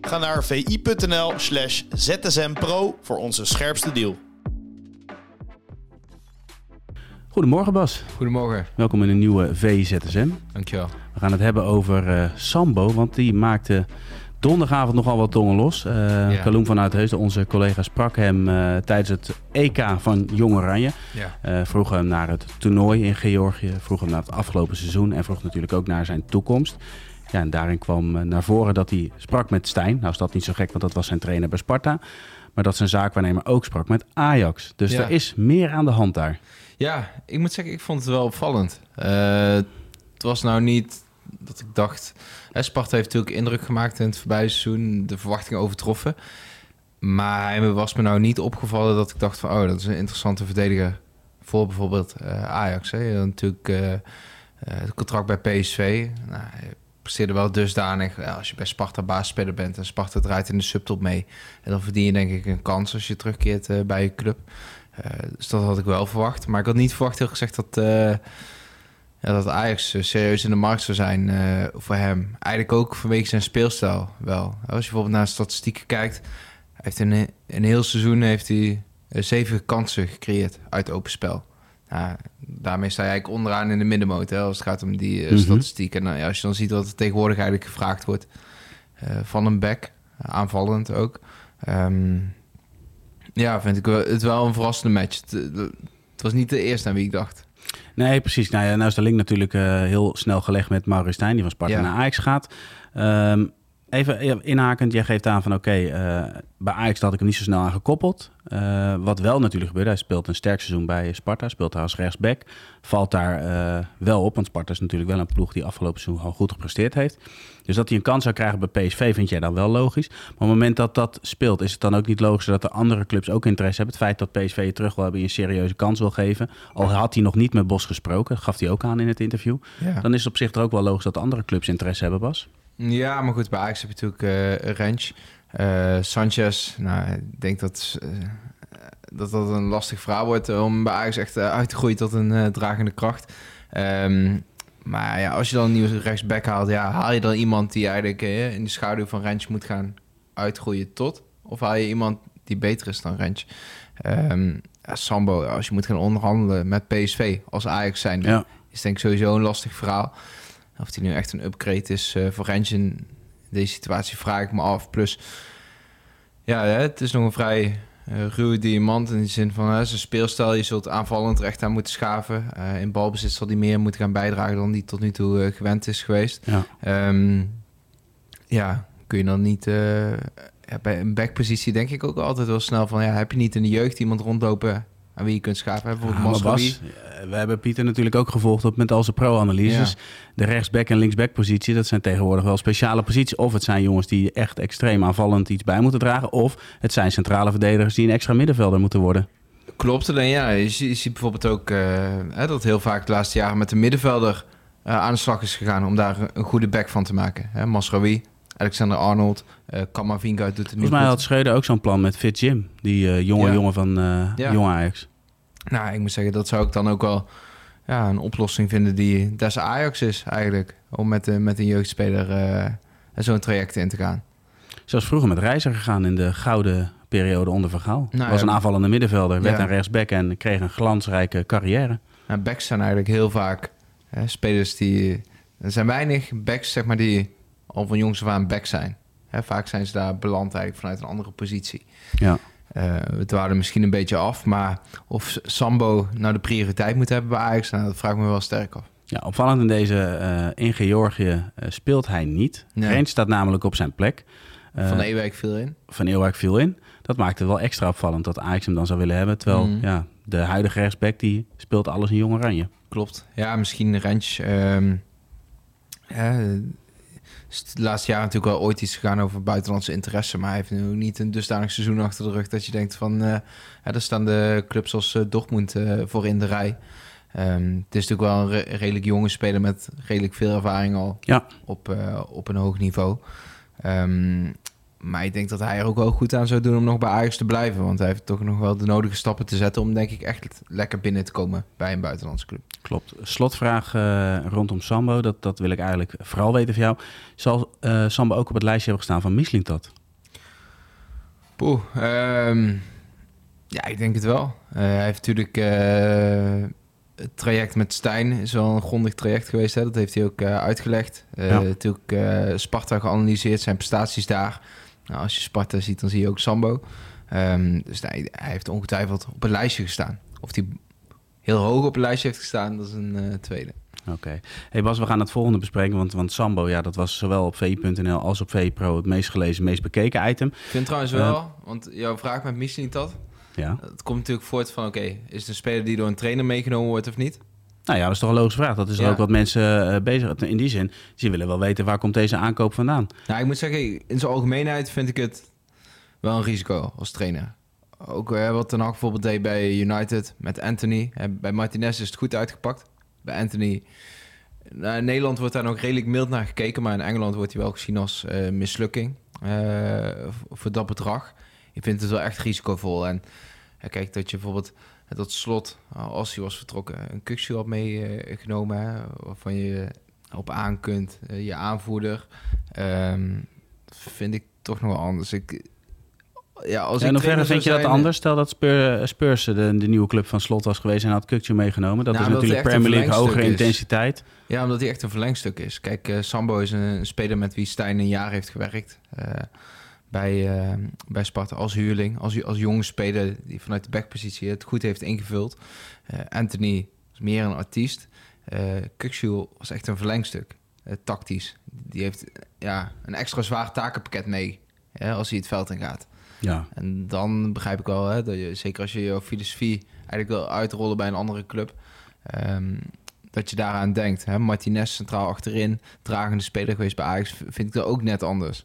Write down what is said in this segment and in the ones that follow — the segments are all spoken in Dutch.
Ga naar vi.nl slash zsmpro voor onze scherpste deal. Goedemorgen Bas, Goedemorgen, welkom in een nieuwe VZSM. dankjewel. We gaan het hebben over eh, Sambo, want die maakte donderdagavond nogal wat tongen los. Uh, Ja. Kaloen van Uitheusden, onze collega, sprak hem eh, tijdens het EK van Jong Oranje. Ja. Eh, vroeg hem naar het toernooi in Georgië, vroeg hem naar het afgelopen seizoen en vroeg natuurlijk ook naar zijn toekomst. Ja, en daarin kwam eh, naar voren dat hij sprak met Stijn. Nou is dat niet zo gek, want dat was zijn trainer bij Sparta. Maar dat zijn zaakwaarnemer ook sprak met Ajax. Dus Ja. er is meer aan de hand daar. ja, ik moet zeggen, ik vond het wel opvallend. Eh, het was nou niet dat ik dacht... Hè, Sparta heeft natuurlijk indruk gemaakt in het voorbije seizoen. De verwachtingen overtroffen. Maar hij was me nou niet opgevallen dat ik dacht van... oh, dat is een interessante verdediger voor bijvoorbeeld eh, Ajax. Hè. Je natuurlijk het contract bij PSV. Nou, presteerde wel dusdanig... als je bij Sparta baasspeler bent... en Sparta draait in de subtop mee... en dan verdien je denk ik een kans als je terugkeert eh, bij je club. Eh, dus dat had ik wel verwacht. Maar ik had niet verwacht, heel gezegd, dat, eh, ja, dat Ajax serieus in de markt zou zijn voor hem. Eigenlijk ook vanwege zijn speelstijl wel. Als je bijvoorbeeld naar statistieken kijkt... Heeft een, een heel seizoen heeft hij zeven kansen gecreëerd uit open spel. Nou, daarmee sta je eigenlijk onderaan in de middenmoot hè, als het gaat om die eh, Mhm. statistiek. En nou ja, als je dan ziet wat er tegenwoordig eigenlijk gevraagd wordt eh, van een back, aanvallend ook. Ehm, ja, vind ik wel, het wel een verrassende match. Het, het was niet de eerste aan wie ik dacht. Nee, precies. Nou, ja, nou is de link natuurlijk eh, heel snel gelegd met Maurice Stijn, die van Sparta Ja. naar Ajax gaat. Ehm, even inhakend, jij geeft aan van oké, eh, bij Ajax had ik hem niet zo snel aan gekoppeld. Eh, wat wel natuurlijk gebeurde, hij speelt een sterk seizoen bij Sparta, speelt daar als rechtsback. Valt daar eh, wel op, want Sparta is natuurlijk wel een ploeg die afgelopen seizoen al goed gepresteerd heeft. Dus dat hij een kans zou krijgen bij PSV vind jij dan wel logisch. Maar op het moment dat dat speelt, is het dan ook niet logisch dat de andere clubs ook interesse hebben. Het feit dat PSV je terug wil hebben, je een serieuze kans wil geven. Al had hij nog niet met Bos gesproken, gaf hij ook aan in het interview. Ja. Dan is het op zich er ook wel logisch dat de andere clubs interesse hebben, Bas. Ja, maar goed, bij Ajax heb je natuurlijk eh Rens. Eh, Sanchez, nou, ik denk dat, eh, dat dat een lastig verhaal wordt om bij Ajax echt uit te groeien tot een dragende kracht. Ehm, maar ja, als je dan een nieuwe rechtsback haalt, ja, haal je dan iemand die eigenlijk in de schaduw van Rens moet gaan uitgroeien tot? Of haal je iemand die beter is dan Rens? Ehm, ja, Sambo, als je moet gaan onderhandelen met PSV als Ajax zijn, Ja. is denk ik sowieso een lastig verhaal. Of die nu echt een upgrade is eh, voor Rens in deze situatie, vraag ik me af. Plus, ja, het is nog een vrij eh, ruwe diamant in de zin van hè, zijn speelstijl. Je zult aanvallend recht aan moeten schaven. Eh, in balbezit zal hij meer moeten gaan bijdragen dan die tot nu toe gewend is geweest. Ja. Ehm, ja, kun je dan niet... bij een backpositie denk ik ook altijd wel snel van... Ja, heb je niet in de jeugd iemand rondlopen aan wie je kunt schaven? Bijvoorbeeld. Bas, eh, we hebben Pieter natuurlijk ook gevolgd op met al zijn pro-analyses. De rechtsback en linksback positie, dat zijn tegenwoordig wel speciale posities. Of het zijn jongens die echt extreem aanvallend iets bij moeten dragen. Of het zijn centrale verdedigers die een extra middenvelder moeten worden. Klopt, alleen ja, je, ziet- je ziet bijvoorbeeld ook eh, hè, dat heel vaak de laatste jaren met de middenvelder eh, aan de slag is gegaan om daar een goede back van te maken. Hè, Masraoui, Alexander Arnold, eh Kamavinga doet het nu Volgens mij goed. had Schreuder ook zo'n plan met Fit Jim. Die jonge Ja. jongen van Ja. Jong Ajax. Nou, ik moet zeggen, dat zou ik dan ook wel ja, een oplossing vinden die des Ajax is eigenlijk. Om met, de, met een jeugdspeler eh, zo'n traject in te gaan. Zoals vroeger met Reizer gegaan in de gouden periode onder Vergaal. Nou was ja. een aanvallende middenvelder, werd Ja. een rechtsback en kreeg een glansrijke carrière. Nou, backs zijn eigenlijk heel vaak hè, spelers die... Er zijn weinig backs, zeg maar, die al van jongs af aan back zijn. Hè, vaak zijn ze daar beland eigenlijk vanuit een andere positie. Ja. Eh we dwalen misschien een beetje af, maar of Sambo nou de prioriteit moet hebben bij Ajax, nou, dat vraag ik me wel sterk af. Ja, opvallend in deze eh, in Georgië eh, speelt hij niet. Nee. Rens staat namelijk op zijn plek. Van Ewijk viel in. Van Eelwijk viel in. Dat maakte het wel extra opvallend dat Ajax hem dan zou willen hebben. Terwijl Mhm. ja, de huidige rechtsback die speelt alles in Jong Oranje. Klopt. Ja, misschien Rens. ehm, ja, is het laatste jaar natuurlijk wel ooit iets gegaan over buitenlandse interesse. Maar hij heeft nu niet een dusdanig seizoen achter de rug dat je denkt van... eh ja, daar staan de clubs als eh, Dortmund eh, voor in de rij. Ehm, het is natuurlijk wel een re- redelijk jonge speler met redelijk veel ervaring al Ja. op, op een hoog niveau. Ehm, maar ik denk dat hij er ook wel goed aan zou doen om nog bij Ajax te blijven. Want hij heeft toch nog wel de nodige stappen te zetten om denk ik echt lekker binnen te komen bij een buitenlandse club. Klopt. Slotvraag eh, rondom Sambo, dat, dat wil ik eigenlijk vooral weten van jou. Zal eh, Sambo ook op het lijstje hebben gestaan van Mislintat? Poeh, ehm, ja, ik denk het wel. Eh, hij heeft natuurlijk het traject met Stijn is wel een grondig traject geweest. Hè? Dat heeft hij ook uitgelegd. Ja. Natuurlijk Sparta geanalyseerd, zijn prestaties daar. Nou, als je Sparta ziet, dan zie je ook Sambo. Ehm, dus hij, hij heeft ongetwijfeld op een lijstje gestaan. Of hij heel hoog op een lijstje heeft gestaan, dat is een eh, tweede. Oké. Hey Bas, we gaan het volgende bespreken, want, want Sambo, ja, dat was zowel op VI.nl als op VI Pro het meest gelezen, meest bekeken item. Ik vind trouwens wel, want jouw vraag met Missie dat, Ja. het komt natuurlijk voort van... oké, is het een speler die door een trainer meegenomen wordt of niet? Nou ja, dat is toch een logische vraag. Dat is Ja. ook wat mensen eh, bezig In die zin, ze willen wel weten waar komt deze aankoop vandaan. Nou, ik moet zeggen, in zijn algemeenheid vind ik het wel een risico als trainer. Ook eh, wat Ten Hag bijvoorbeeld deed bij United met Anthony. Eh, bij Martinez is het goed uitgepakt. Bij Anthony... Nou, in Nederland wordt daar nog redelijk mild naar gekeken... maar in Engeland wordt hij wel gezien als mislukking voor dat bedrag. Ik vind het wel echt risicovol. En kijk, dat je bijvoorbeeld dat slot, eh, als hij was vertrokken... een kuksje had meegenomen... hè, waarvan je op aan kunt, eh, je aanvoerder... Ehm, vind ik toch nog wel anders. Ik, ja, als Ja, ik in hoeverre trainer vind je dat zijn, anders? Stel dat Spur, Spurs de, de nieuwe club van Slot was geweest en had Kukcu meegenomen. Dat Nou, is natuurlijk Premier League hogere is. intensiteit. Ja, omdat hij echt een verlengstuk is. Kijk, eh, Sambo is een, een speler met wie Stijn een jaar heeft gewerkt. Bij, eh, bij Sparta als huurling. Als, als jonge speler die vanuit de backpositie het goed heeft ingevuld. Eh, Anthony is meer een artiest. Uh, was echt een verlengstuk. eh, tactisch. Die heeft ja, een extra zwaar takenpakket mee. hè, als hij het veld in gaat. Ja, En dan begrijp ik wel, hè, dat je, zeker als je je filosofie eigenlijk wil uitrollen bij een andere club, ehm, dat je daaraan denkt. Hè? Martinez centraal achterin, dragende speler geweest bij Ajax, vind ik dat ook net anders.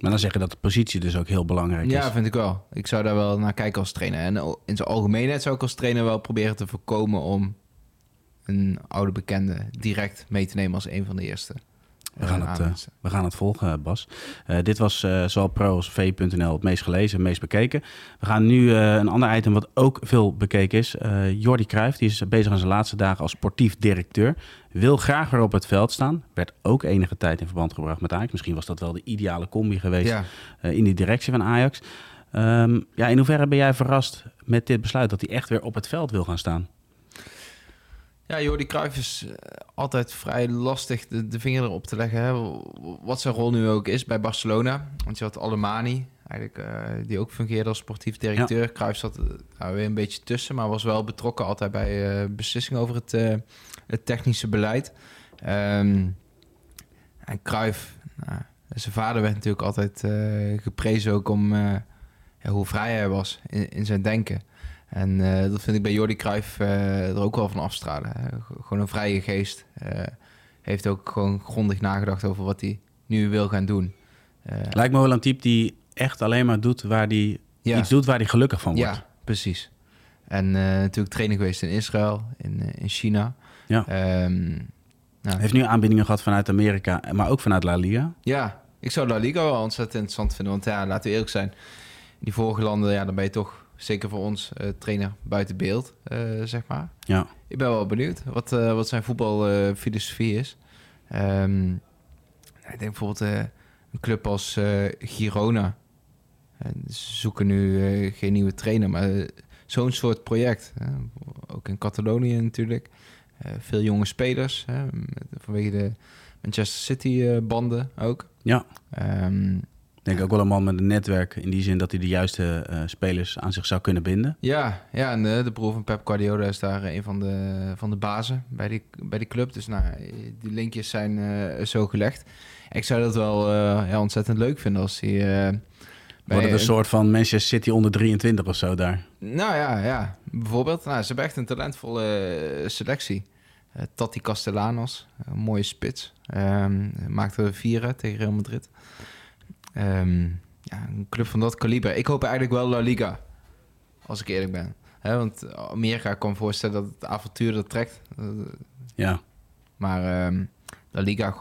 Maar dan zeg je dat de positie dus ook heel belangrijk Ja, is. vind ik wel. Ik zou daar wel naar kijken als trainer. En in zijn algemeenheid zou ik als trainer wel proberen te voorkomen om een oude bekende direct mee te nemen als een van de eerste. We gaan eh, het, eh. We gaan het volgen, Bas. Eh, dit was eh, zowel pro als v.nl het meest gelezen, het meest bekeken. We gaan nu eh, een ander item wat ook veel bekeken is. Eh Jordi Cruijff, die is bezig aan zijn laatste dagen als sportief directeur. Wil graag weer op het veld staan. Werd ook enige tijd in verband gebracht met Ajax. Misschien was dat wel de ideale combi geweest ja. eh, in die directie van Ajax. Ehm, ja, in hoeverre ben jij verrast met dit besluit dat hij echt weer op het veld wil gaan staan? Ja, Jordi Cruijff is eh, altijd vrij lastig de, de vinger erop te leggen. Hè. Wat zijn rol nu ook is bij Barcelona. Want je had Alemani, eigenlijk, eh, die ook fungeerde als sportief directeur. Ja. Cruijff zat nou, weer een beetje tussen, maar was wel betrokken altijd bij uh, beslissingen over het, uh, het technische beleid. Um, en Cruijff, nou, zijn vader werd natuurlijk altijd uh, geprezen ook om uh, ja, hoe vrij hij was in, in zijn denken. En uh, dat vind ik bij Jordi Cruijff uh, er ook wel van afstralen. Gewoon een vrije geest. Uh, heeft ook gewoon grondig nagedacht over wat hij nu wil gaan doen. Lijkt me wel een type die echt alleen maar doet waar hij ja. iets doet waar hij gelukkig van wordt. Ja, precies. En natuurlijk training geweest in Israël, in, in China. Ja. Um, nou. Heeft nu aanbiedingen gehad vanuit Amerika, maar ook vanuit La Liga. Ja, ik zou La Liga wel ontzettend interessant vinden. Want ja, laten we eerlijk zijn. In die vorige landen, ja, dan ben je toch zeker voor ons uh, trainer buiten beeld, uh, zeg maar. Ja. Ik ben wel benieuwd wat, uh, wat zijn voetbalfilosofie is. Um, ik denk bijvoorbeeld een club als Girona. ze zoeken nu geen nieuwe trainer, maar zo'n soort project. ook in Catalonië natuurlijk. veel jonge spelers, hè, vanwege de Manchester City banden ook. Ja. Um, ik denk ook wel een man met een netwerk in die zin dat hij de juiste uh, spelers aan zich zou kunnen binden. Ja, ja en de, de broer van Pep Guardiola is daar een van de, van de bazen bij die, bij die club. Dus nou, die linkjes zijn uh, zo gelegd. Ik zou dat wel uh, ja, ontzettend leuk vinden als hij... Wordt het een soort van Manchester City onder 23 of zo daar? Nou ja, ja. bijvoorbeeld. Nou, ze hebben echt een talentvolle selectie. Tati Castellanos, een mooie spits. Um, maakte er vieren tegen Real Madrid. Um, ja, een club van dat kaliber. Ik hoop eigenlijk wel La Liga, als ik eerlijk ben. He, want Amerika kan me voorstellen dat het avontuur dat trekt. Ja. Maar um, La Liga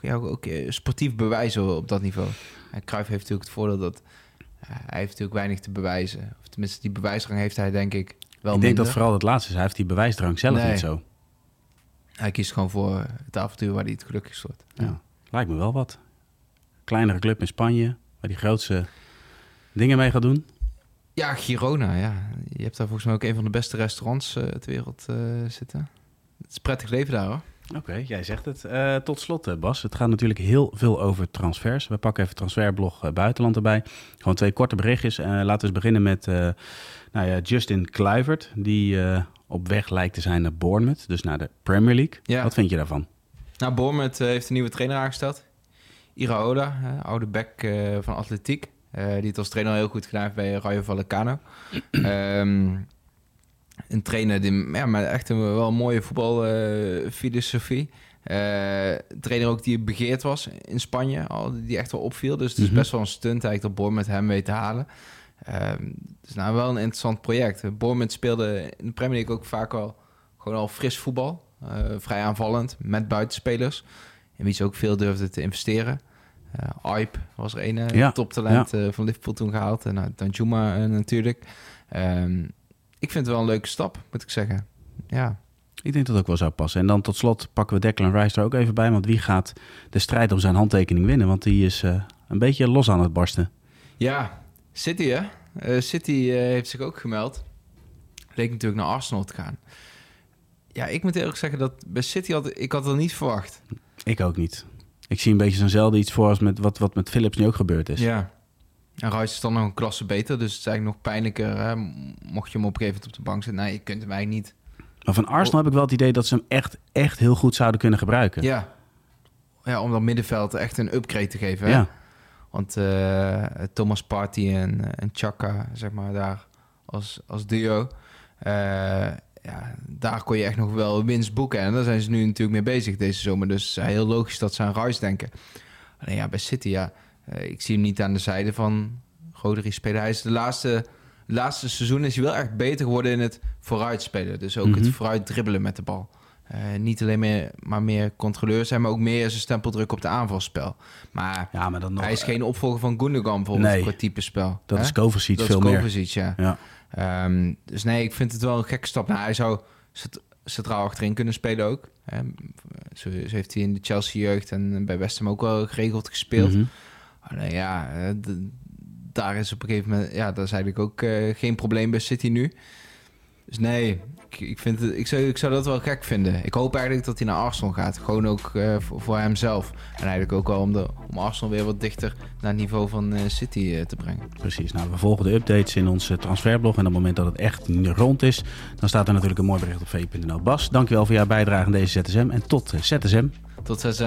ja, ook sportief bewijzen op dat niveau. En Cruijff heeft natuurlijk het voordeel dat hij heeft natuurlijk weinig te bewijzen. Of tenminste, die bewijsdrang heeft hij denk ik wel Ik denk dat vooral het laatste is. Hij heeft die bewijsdrang zelf Nee. niet zo. Hij kiest gewoon voor het avontuur waar hij het gelukkigst wordt. Ja. Lijkt me wel wat. Kleinere club in Spanje, waar die grootste dingen mee gaat doen. Ja, Girona, ja. Je hebt daar volgens mij ook een van de beste restaurants uh, ter wereld uh, zitten. Het is prettig leven daar hoor. Oké, jij zegt het. Uh, tot slot, Bas. Het gaat natuurlijk heel veel over transfers. We pakken even transferblog buitenland erbij. Gewoon twee korte berichtjes. laten we eens beginnen met nou ja, Justin Kluivert. Die op weg lijkt te zijn naar Bournemouth. Dus naar de Premier League. Ja. Wat vind je daarvan? Nou, Bournemouth heeft een nieuwe trainer aangesteld. Iraola, oude back van atletiek. die het als trainer heel goed gedaan heeft bij Rayo Vallecano. um, een trainer die ja, maar echt een wel mooie voetbalfilosofie. Uh, uh, trainer ook die begeerd was in Spanje, al, die echt wel opviel. Dus het is Mhm. best wel een stunt eigenlijk dat Bournemouth hem weet te halen. Uh, het is nou wel een interessant project. Bournemouth speelde in de Premier League ook vaak wel gewoon al fris voetbal. Uh, vrij aanvallend, met buitenspelers. In wie ze ook veel durfden te investeren. Uh, Ipe was er een, Ja, toptalent uh, van Liverpool toen gehaald. En Danjuma uh, natuurlijk. Um, ik vind het wel een leuke stap, moet ik zeggen. Ja. Ik denk dat het ook wel zou passen. En dan tot slot pakken we Declan Rice er ook even bij. Want wie gaat de strijd om zijn handtekening winnen? Want die is een beetje los aan het barsten. Ja, City hè? Uh, City uh, heeft zich ook gemeld. Leek natuurlijk naar Arsenal te gaan. Ja, ik moet eerlijk zeggen dat bij City had ik had dat niet verwacht. Ik ook niet. Ik zie een beetje zo'nzelfde iets voor als met wat, wat met Philips nu ook gebeurd is. Ja. En Rice is dan nog een klasse beter, dus het is eigenlijk nog pijnlijker. Hè? Mocht je hem op een gegeven moment op de bank zetten. Nee, je kunt hem eigenlijk niet. Maar van Arsenal heb ik wel het idee dat ze hem echt, echt heel goed zouden kunnen gebruiken. Ja. Ja, om dat middenveld echt een upgrade te geven. Hè? Ja. Want uh, Thomas Partey en, en Chaka, zeg maar, daar als, als duo. Uh, daar kon je echt nog wel winst boeken. En daar zijn ze nu natuurlijk mee bezig deze zomer. Dus uh, heel logisch dat ze aan Rice denken. Alleen ja, bij City, ja, uh, ik zie hem niet aan de zijde van Rodri spelen. Hij is de laatste, laatste seizoen is hij wel echt beter geworden in het vooruit spelen. Dus ook Mhm. het vooruit dribbelen met de bal. Uh, niet alleen meer, maar meer controleur zijn, maar ook meer zijn stempel drukken op de aanvalspel. Maar, Ja, maar dan nog, hij is geen opvolger van Gundogan bijvoorbeeld Nee. qua type spel. Dat is Kovacic dat veel is meer. Kovacic, ja. Ja. Ehm, dus nee, ik vind het wel een gekke stap. Nou, hij zou centraal achterin kunnen spelen ook. Hè. Zo, heeft hij in de Chelsea-jeugd en bij West Ham ook wel geregeld gespeeld. Alleen ja, daar is op een gegeven moment... Ja, dat is eigenlijk ook eh, geen probleem bij City nu. Dus nee, ik, ik, vind het, ik, zou, ik zou dat wel gek vinden. Ik hoop eigenlijk dat hij naar Arsenal gaat. Gewoon ook eh, voor, voor hemzelf. En eigenlijk ook wel om, de, om Arsenal weer wat dichter naar het niveau van eh, City eh, te brengen. Precies. Nou, we volgen de updates in onze transferblog. En op het moment dat het echt rond is, dan staat er natuurlijk een mooi bericht op v.nl. Bas, dankjewel voor jouw bijdrage aan deze ZSM. En tot ZSM. Tot 6